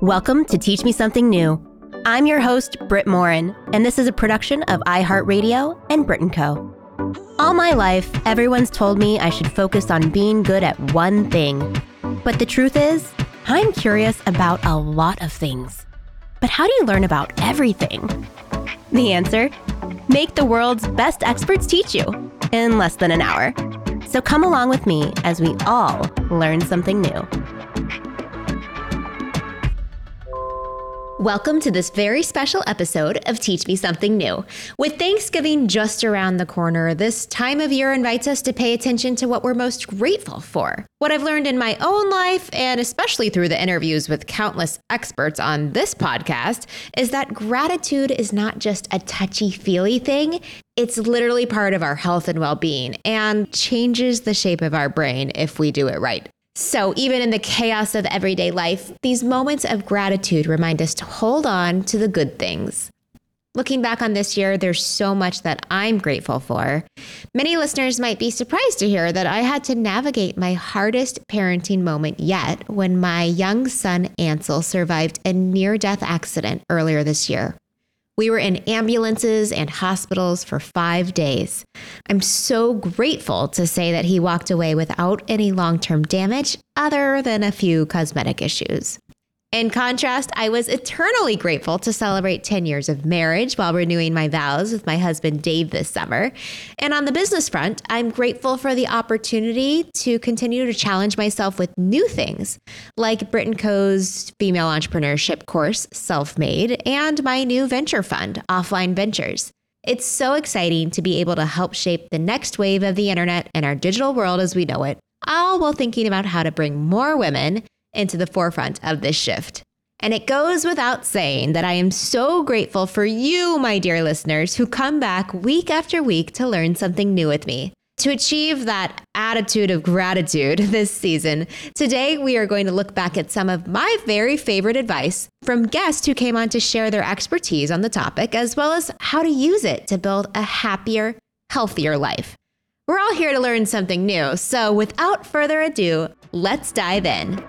Welcome to Teach Me Something New. I'm your host, Brit Morin, and this is a production of iHeartRadio and Brit & Co. All my life, everyone's told me I should focus on being good at one thing. But the truth is, I'm curious about a lot of things. But how do you learn about everything? The answer? Make the world's best experts teach you in less than an hour. So come along with me as we all learn something new. Welcome to this very special episode of Teach Me Something New. With Thanksgiving just around the corner, this time of year invites us to pay attention to what we're most grateful for. What I've learned in my own life, and especially through the interviews with countless experts on this podcast, is that gratitude is not just a touchy feely thing. It's literally part of our health and well being and changes the shape of our brain if we do it right. So, even in the chaos of everyday life, these moments of gratitude remind us to hold on to the good things. Looking back on this year, there's so much that I'm grateful for. Many listeners might be surprised to hear that I had to navigate my hardest parenting moment yet when my young son Ansel survived a near death accident earlier this year. We were in ambulances and hospitals for five days. I'm so grateful to say that he walked away without any long term damage other than a few cosmetic issues. In contrast, I was eternally grateful to celebrate 10 years of marriage while renewing my vows with my husband Dave this summer. And on the business front, I'm grateful for the opportunity to continue to challenge myself with new things, like Brit & Co.'s female entrepreneurship course, Self Made, and my new venture fund, Offline Ventures. It's so exciting to be able to help shape the next wave of the internet and our digital world as we know it, all while thinking about how to bring more women into the forefront of this shift. And it goes without saying that I am so grateful for you, my dear listeners, who come back week after week to learn something new with me. To achieve that attitude of gratitude this season, today we are going to look back at some of my very favorite advice from guests who came on to share their expertise on the topic, as well as how to use it to build a happier, healthier life. We're all here to learn something new, so without further ado, let's dive in.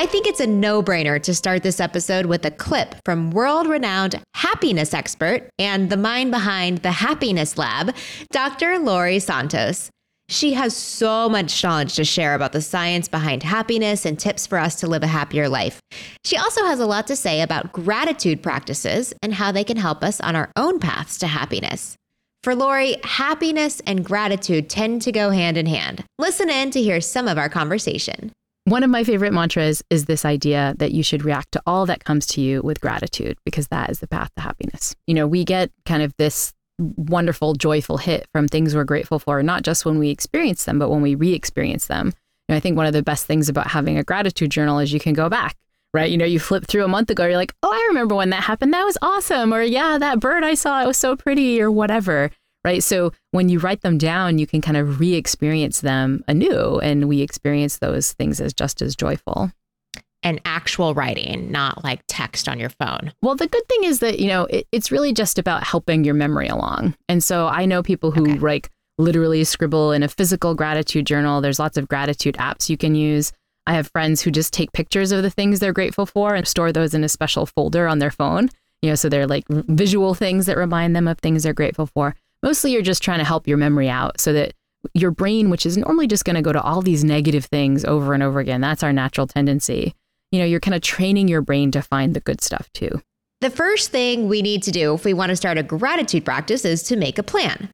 I think it's a no brainer to start this episode with a clip from world renowned happiness expert and the mind behind the Happiness Lab, Dr. Laurie Santos. She has so much knowledge to share about the science behind happiness and tips for us to live a happier life. She also has a lot to say about gratitude practices and how they can help us on our own paths to happiness. For Laurie, happiness and gratitude tend to go hand in hand. Listen in to hear some of our conversation. One of my favorite mantras is this idea that you should react to all that comes to you with gratitude because that is the path to happiness. You know, we get kind of this wonderful, joyful hit from things we're grateful for, not just when we experience them, but when we re experience them. You know, I think one of the best things about having a gratitude journal is you can go back, right? You know, you flip through a month ago, you're like, oh, I remember when that happened. That was awesome. Or, yeah, that bird I saw, it was so pretty, or whatever right? So when you write them down, you can kind of re experience them anew. And we experience those things as just as joyful. And actual writing, not like text on your phone. Well, the good thing is that, you know, it, it's really just about helping your memory along. And so I know people who okay. like literally scribble in a physical gratitude journal. There's lots of gratitude apps you can use. I have friends who just take pictures of the things they're grateful for and store those in a special folder on their phone. You know, so they're like visual things that remind them of things they're grateful for. Mostly you're just trying to help your memory out so that your brain, which is normally just going to go to all these negative things over and over again, that's our natural tendency. You know, you're kind of training your brain to find the good stuff too. The first thing we need to do if we want to start a gratitude practice is to make a plan.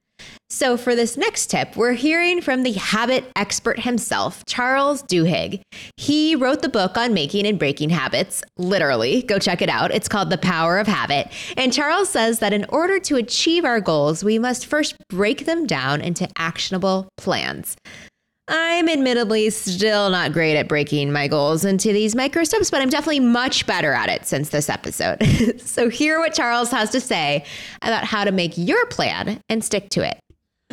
So, for this next tip, we're hearing from the habit expert himself, Charles Duhigg. He wrote the book on making and breaking habits, literally. Go check it out. It's called The Power of Habit. And Charles says that in order to achieve our goals, we must first break them down into actionable plans. I'm admittedly still not great at breaking my goals into these micro steps, but I'm definitely much better at it since this episode. so, hear what Charles has to say about how to make your plan and stick to it.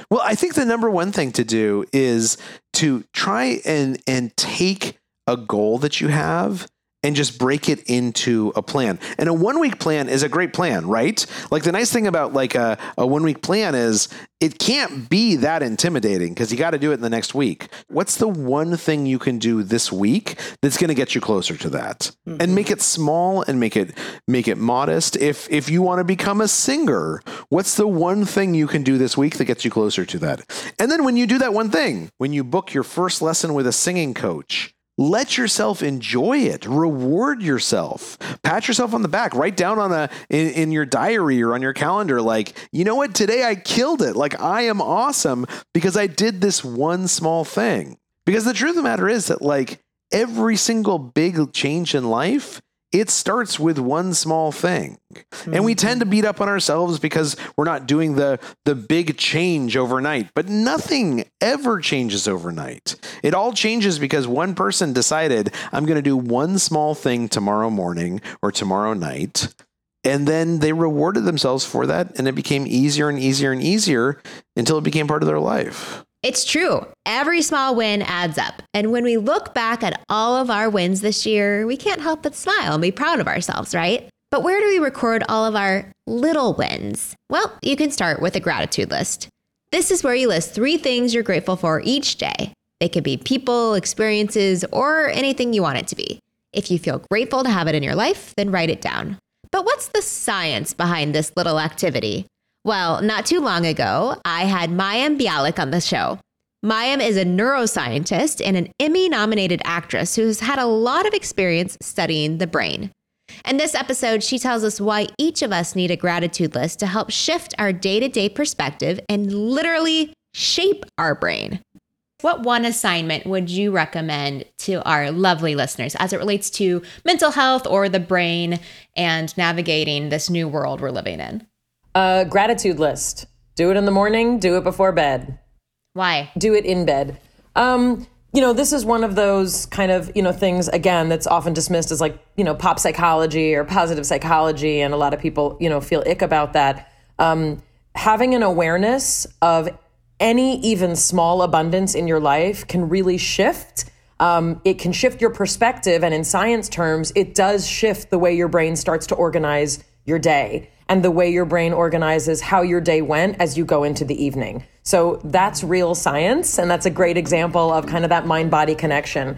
Well, I think the number one thing to do is to try and and take a goal that you have and just break it into a plan. And a one week plan is a great plan, right? Like the nice thing about like a, a one week plan is it can't be that intimidating because you got to do it in the next week. What's the one thing you can do this week that's going to get you closer to that? Mm-hmm. And make it small and make it make it modest. If if you want to become a singer, what's the one thing you can do this week that gets you closer to that? And then when you do that one thing, when you book your first lesson with a singing coach, let yourself enjoy it. Reward yourself. Pat yourself on the back. Write down on a in, in, your diary or on your calendar like you know what? Today i killed it. Like i am awesome because i did this one small thing. Because the truth of the matter is that like every single big change in life it starts with one small thing. Mm-hmm. And we tend to beat up on ourselves because we're not doing the the big change overnight. But nothing ever changes overnight. It all changes because one person decided I'm going to do one small thing tomorrow morning or tomorrow night. And then they rewarded themselves for that and it became easier and easier and easier until it became part of their life. It's true. Every small win adds up. And when we look back at all of our wins this year, we can't help but smile and be proud of ourselves, right? But where do we record all of our little wins? Well, you can start with a gratitude list. This is where you list three things you're grateful for each day. They could be people, experiences, or anything you want it to be. If you feel grateful to have it in your life, then write it down. But what's the science behind this little activity? Well, not too long ago, I had Mayim Bialik on the show. Mayim is a neuroscientist and an Emmy nominated actress who has had a lot of experience studying the brain. In this episode, she tells us why each of us need a gratitude list to help shift our day to day perspective and literally shape our brain. What one assignment would you recommend to our lovely listeners as it relates to mental health or the brain and navigating this new world we're living in? A gratitude list. Do it in the morning, do it before bed. Why? Do it in bed. Um, you know, this is one of those kind of, you know, things again that's often dismissed as like, you know, pop psychology or positive psychology and a lot of people, you know, feel ick about that. Um, having an awareness of any even small abundance in your life can really shift um, it can shift your perspective. And in science terms, it does shift the way your brain starts to organize your day and the way your brain organizes how your day went as you go into the evening. So that's real science. And that's a great example of kind of that mind body connection.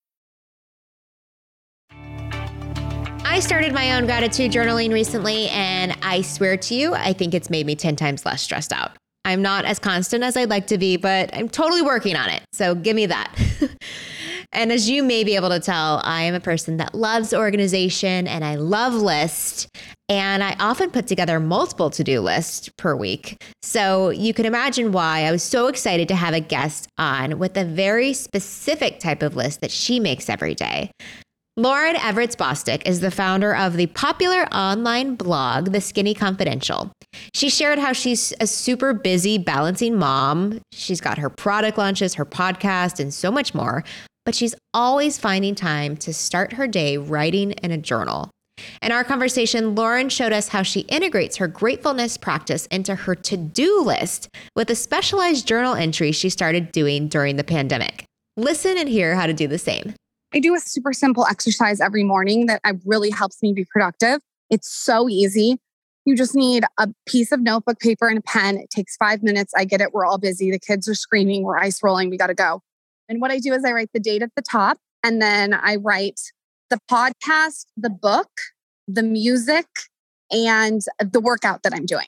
I started my own gratitude journaling recently, and I swear to you, I think it's made me 10 times less stressed out. I'm not as constant as I'd like to be, but I'm totally working on it. So give me that. and as you may be able to tell, I am a person that loves organization and I love lists. And I often put together multiple to do lists per week. So you can imagine why I was so excited to have a guest on with a very specific type of list that she makes every day. Lauryn Evarts Bosstick is the founder of the popular online blog, The Skinny Confidential. She shared how she's a super busy balancing mom. She's got her product launches, her podcast, and so much more, but she's always finding time to start her day writing in a journal. In our conversation, Lauryn showed us how she integrates her gratefulness practice into her to do list with a specialized journal entry she started doing during the pandemic. Listen and hear how to do the same. I do a super simple exercise every morning that uh, really helps me be productive. It's so easy. You just need a piece of notebook paper and a pen. It takes five minutes. I get it. We're all busy. The kids are screaming. We're ice rolling. We got to go. And what I do is I write the date at the top and then I write the podcast, the book, the music, and the workout that I'm doing.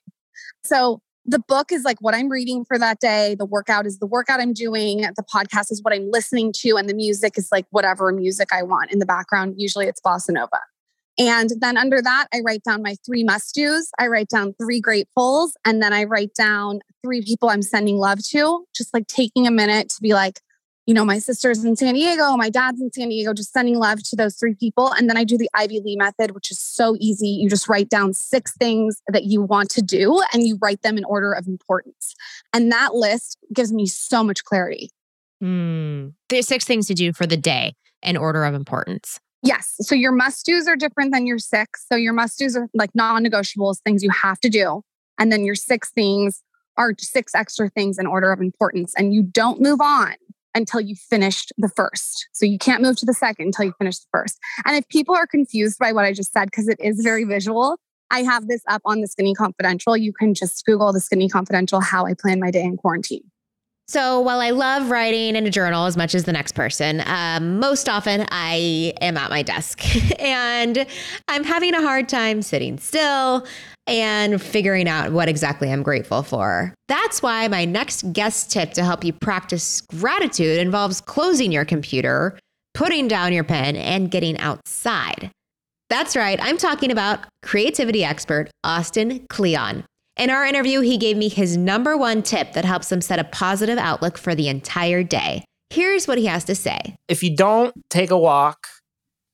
So the book is like what I'm reading for that day. The workout is the workout I'm doing. The podcast is what I'm listening to. And the music is like whatever music I want in the background. Usually it's bossa nova. And then under that, I write down my three must do's. I write down three gratefuls. And then I write down three people I'm sending love to, just like taking a minute to be like, you know, my sister's in San Diego, my dad's in San Diego, just sending love to those three people. And then I do the Ivy Lee method, which is so easy. You just write down six things that you want to do and you write them in order of importance. And that list gives me so much clarity. Mm. There's six things to do for the day in order of importance. Yes. So your must do's are different than your six. So your must do's are like non negotiables, things you have to do. And then your six things are six extra things in order of importance. And you don't move on until you finished the first. So you can't move to the second until you finish the first. And if people are confused by what I just said, because it is very visual, I have this up on the Skinny Confidential. You can just Google the Skinny Confidential, how I plan my day in quarantine. So while I love writing in a journal as much as the next person, um, most often I am at my desk and I'm having a hard time sitting still and figuring out what exactly I'm grateful for. That's why my next guest tip to help you practice gratitude involves closing your computer, putting down your pen, and getting outside. That's right, I'm talking about creativity expert Austin Kleon. In our interview, he gave me his number one tip that helps him set a positive outlook for the entire day. Here's what he has to say If you don't take a walk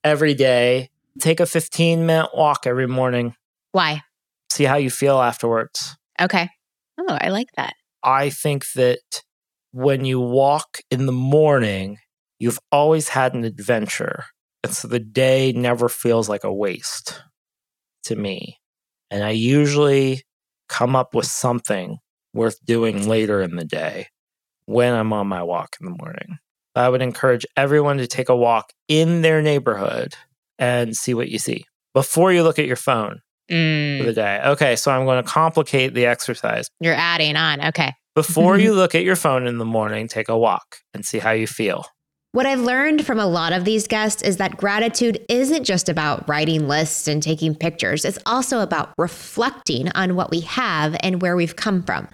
every day, take a 15 minute walk every morning. Why? See how you feel afterwards. Okay. Oh, I like that. I think that when you walk in the morning, you've always had an adventure. And so the day never feels like a waste to me. And I usually come up with something worth doing later in the day when I'm on my walk in the morning. I would encourage everyone to take a walk in their neighborhood and see what you see before you look at your phone Mm, for the day. Okay, so I'm going to complicate the exercise. you're adding on. Okay. Before you look at your phone in the morning, take a walk and see how you feel. What I've learned from a lot of these guests is that gratitude isn't just about writing lists and taking pictures, it's also about reflecting on what we have and where we've come from.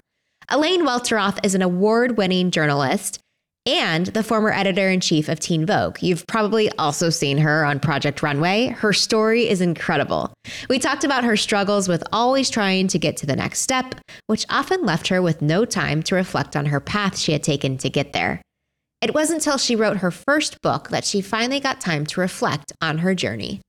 Elaine Welteroth is an award winning journalist and the former editor in chief of Teen Vogue. You've probably also seen her on Project Runway. Her story is incredible. We talked about her struggles with always trying to get to the next step, which often left her with no time to reflect on her path she had taken to get there. It wasn't until she wrote her first book that she finally got time to reflect on her journey.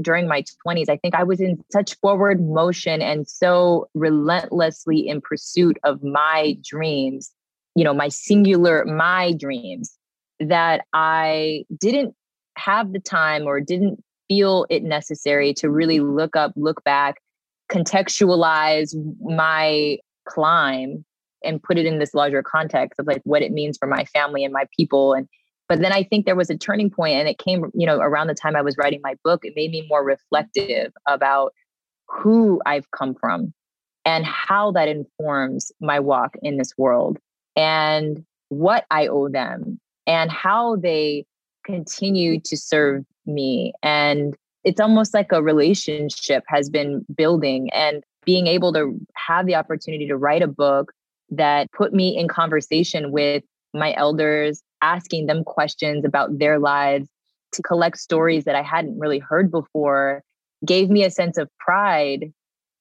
during my 20s, I think I was in such forward motion and so relentlessly in pursuit of my dreams, you know, my singular, my dreams, that I didn't have the time or didn't feel it necessary to really look up, look back, contextualize my climb and put it in this larger context of like what it means for my family and my people and but then i think there was a turning point and it came you know around the time i was writing my book it made me more reflective about who i've come from and how that informs my walk in this world and what i owe them and how they continue to serve me. And it's almost like a relationship has been building and being able to have the opportunity to write a book that put me in conversation with my elders, asking them questions about their lives, to collect stories that I hadn't really heard before, gave me a sense of pride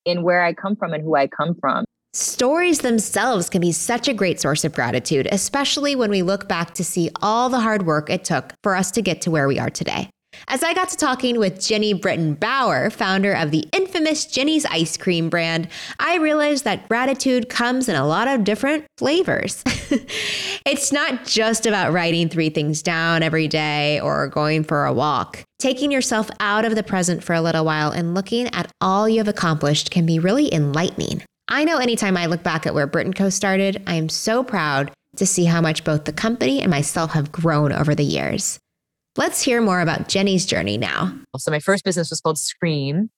in where I come from and who I come from. Stories themselves can be such a great source of gratitude, especially when we look back to see all the hard work it took for us to get to where we are today. As I got to talking with Jeni Britton Bauer, founder of the infamous Jeni's ice cream brand, I realized that gratitude comes in a lot of different flavors. it's not just about writing three things down every day or going for a walk. Taking yourself out of the present for a little while and looking at all you have accomplished can be really enlightening. I know anytime I look back at where Brit & Co. started, I am so proud to see how much both the company and myself have grown over the years. Let's hear more about Jeni's journey now. So my first business was called Scream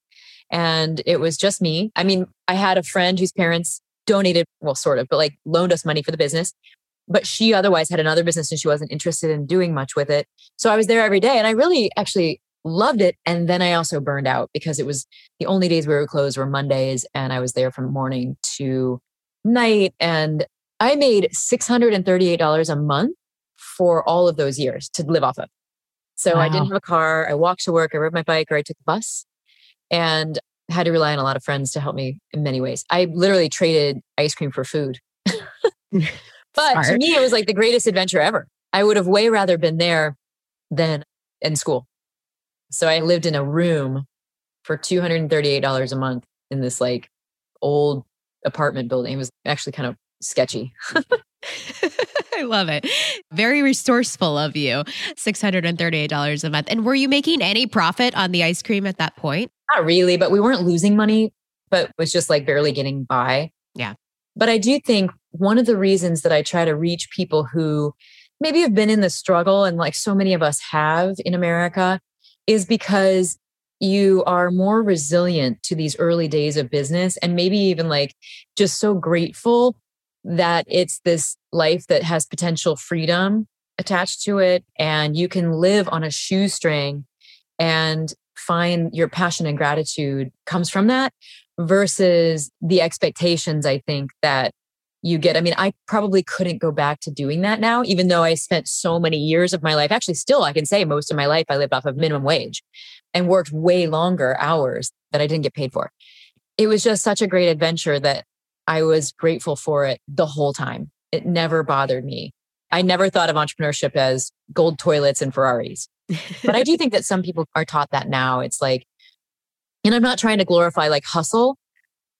and it was just me. I mean, I had a friend whose parents donated, well, sort of, but like loaned us money for the business. But she otherwise had another business and she wasn't interested in doing much with it. So I was there every day and I really actually loved it. And then I also burned out because it was the only days we were closed were Mondays and I was there from morning to night. And I made $638 a month for all of those years to live off of. So I didn't have a car. I walked to work. I rode my bike or I took the bus and had to rely on a lot of friends to help me in many ways. I literally traded ice cream for food. but to me, it was like the greatest adventure ever. I would have way rather been there than in school. So I lived in a room for $238 a month in this like old apartment building. It was actually kind of sketchy. I love it. Very resourceful of you. $638 a month. And were you making any profit on the ice cream at that point? Not really, but we weren't losing money, but was just like barely getting by. Yeah. But I do think one of the reasons that I try to reach people who maybe have been in the struggle and like so many of us have in America is because you are more resilient to these early days of business and maybe even like just so grateful that it's this life that has potential freedom attached to it and you can live on a shoestring and find your passion and gratitude comes from that versus the expectations i think that you get. I mean i probably couldn't go back to doing that now even though i spent so many years of my life actually still i can say most of my life i lived off of minimum wage and worked way longer hours that i didn't get paid for. It was just such a great adventure that I was grateful for it the whole time. It never bothered me. I never thought of entrepreneurship as gold toilets and Ferraris. but I do think that some people are taught that now. It's like, and I'm not trying to glorify like hustle.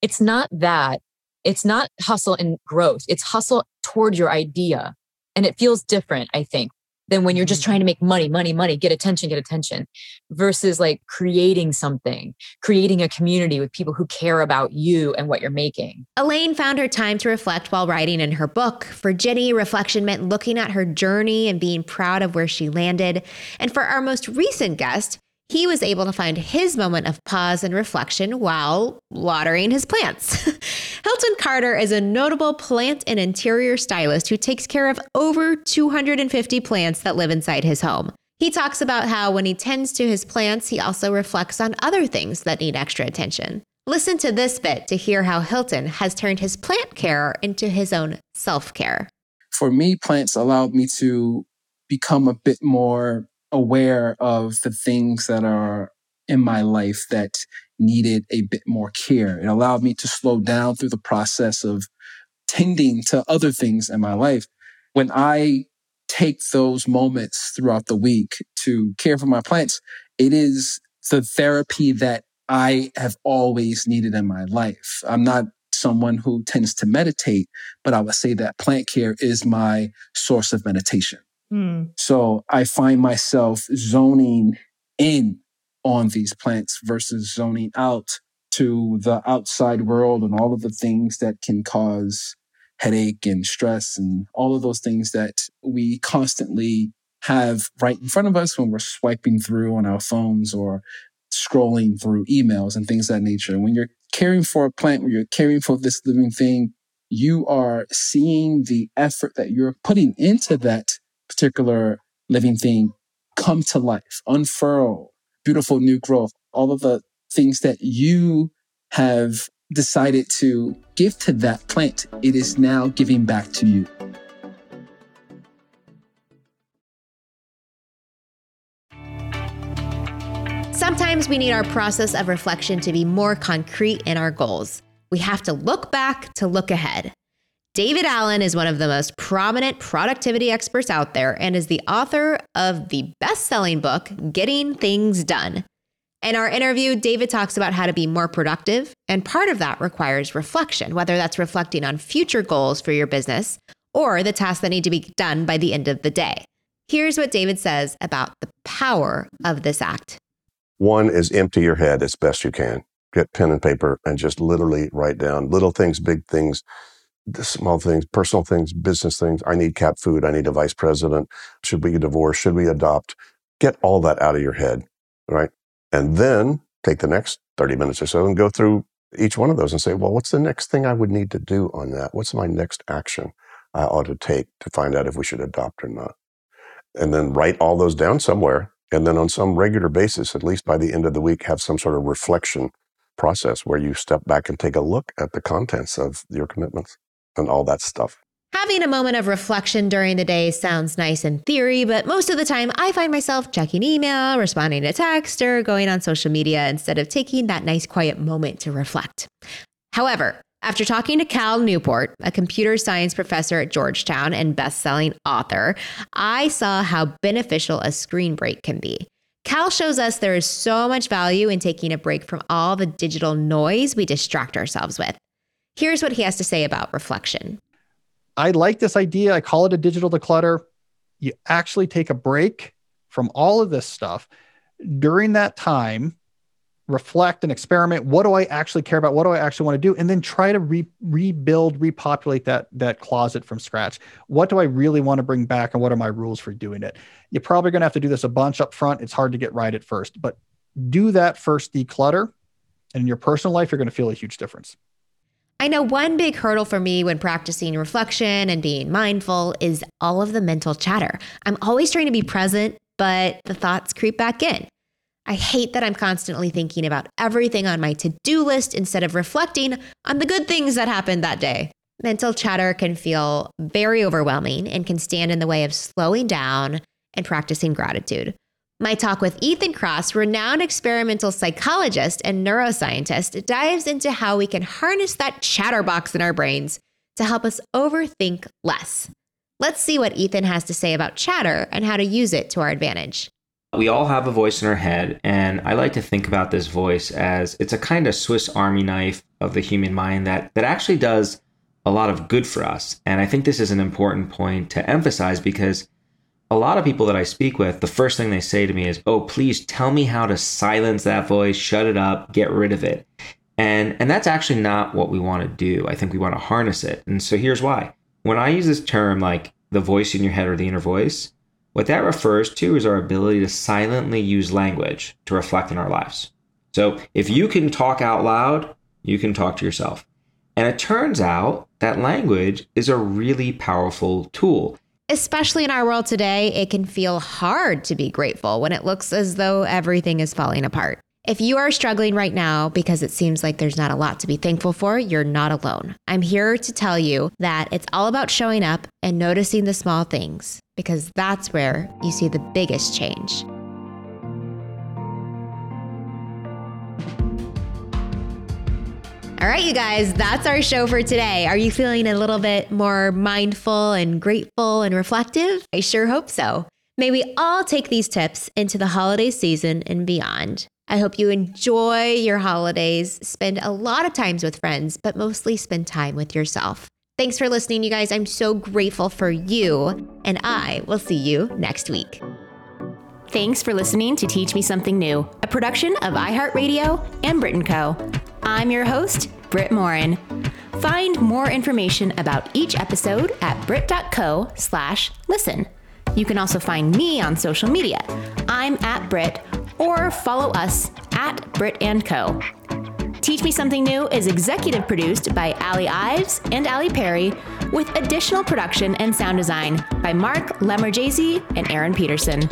It's not that. It's not hustle and growth. It's hustle toward your idea. And it feels different, I think, than when you're just mm-hmm. trying to make money, money, money, get attention, get attention, versus like creating something, creating a community with people who care about you and what you're making. Elaine found her time to reflect while writing in her book. For Jeni, reflection meant looking at her journey and being proud of where she landed. And for our most recent guest, he was able to find his moment of pause and reflection while watering his plants. Hilton Carter is a notable plant and interior stylist who takes care of over 250 plants that live inside his home. He talks about how when he tends to his plants, he also reflects on other things that need extra attention. Listen to this bit to hear how Hilton has turned his plant care into his own self care. For me, plants allowed me to become a bit more aware of the things that are in my life that needed a bit more care. It allowed me to slow down through the process of tending to other things in my life. When I take those moments throughout the week to care for my plants, it is the therapy that I have always needed in my life. I'm not someone who tends to meditate, but I would say that plant care is my source of meditation. Mm. So I find myself zoning in on these plants versus zoning out to the outside world and all of the things that can cause headache and stress and all of those things that we constantly have right in front of us when we're swiping through on our phones or scrolling through emails and things of that nature. When you're caring for a plant, when you're caring for this living thing, you are seeing the effort that you're putting into that particular living thing come to life, unfurl, beautiful new growth, all of the things that you have decided to give to that plant, it is now giving back to you. Sometimes we need our process of reflection to be more concrete in our goals. We have to look back to look ahead. David Allen is one of the most prominent productivity experts out there and is the author of the best selling book, Getting Things Done. In our interview, David talks about how to be more productive, and part of that requires reflection, whether that's reflecting on future goals for your business or the tasks that need to be done by the end of the day. Here's what David says about the power of this act. One is empty your head as best you can. Get pen and paper and just literally write down little things, big things, small things, personal things, business things. I need cat food. I need a vice president. Should we divorce? Should we adopt? Get all that out of your head, right? And then take the next 30 minutes or so and go through each one of those and say, well, what's the next thing I would need to do on that? What's my next action I ought to take to find out if we should adopt or not? And then write all those down somewhere. And then on some regular basis, at least by the end of the week, have some sort of reflection process where you step back and take a look at the contents of your commitments and all that stuff. Having a moment of reflection during the day sounds nice in theory, but most of the time I find myself checking email, responding to text, or going on social media instead of taking that nice quiet moment to reflect. However, After talking to Cal Newport, a computer science professor at Georgetown and best-selling author, I saw how beneficial a screen break can be. Cal shows us there is so much value in taking a break from all the digital noise we distract ourselves with. Here's what he has to say about reflection. I like this idea. I call it a digital declutter. You actually take a break from all of this stuff. During that time, reflect and experiment what do i actually care about what do i actually want to do and then try to re- rebuild repopulate that that closet from scratch what do i really want to bring back and what are my rules for doing it you're probably going to have to do this a bunch up front it's hard to get right at first but do that first declutter and in your personal life you're going to feel a huge difference I know one big hurdle for me when practicing reflection and being mindful is all of the mental chatter. I'm always trying to be present, but the thoughts creep back in. I hate that I'm constantly thinking about everything on my to do list instead of reflecting on the good things that happened that day. Mental chatter can feel very overwhelming and can stand in the way of slowing down and practicing gratitude. My talk with Ethan Kross, renowned experimental psychologist and neuroscientist, dives into how we can harness that chatterbox in our brains to help us overthink less. Let's see what Ethan has to say about chatter and how to use it to our advantage. We all have a voice in our head, and I like to think about this voice as it's a kind of Swiss army knife of the human mind that, that actually does a lot of good for us. And I think this is an important point to emphasize because a lot of people that I speak with, the first thing they say to me is, "Oh, please tell me how to silence that voice, shut it up, get rid of it." And and that's actually not what we want to do. I think we want to harness it. And so here's why. When I use this term like the voice in your head or the inner voice, what that refers to is our ability to silently use language to reflect in our lives. So if you can talk out loud, you can talk to yourself. And it turns out that language is a really powerful tool. Especially in our world today, it can feel hard to be grateful when it looks as though everything is falling apart. If you are struggling right now because it seems like there's not a lot to be thankful for, you're not alone. I'm here to tell you that it's all about showing up and noticing the small things because that's where you see the biggest change. All right, you guys, that's our show for today. Are you feeling a little bit more mindful and grateful and reflective? I sure hope so. May we all take these tips into the holiday season and beyond. I hope you enjoy your holidays, spend a lot of times with friends, but mostly spend time with yourself. Thanks for listening, you guys. I'm so grateful for you, and I will see you next week. Thanks for listening to Teach Me Something New, a production of iHeartRadio and Brit & Co. I'm your host, Brit Morin. Find more information about each episode at brit.co slash listen. You can also find me on social media. I'm at Brit or follow us at Brit and Co. Teach Me Something New is executive produced by Ali Ives and Ali Perry, with additional production and sound design by Mark Lemmerjazy and Aaron Peterson.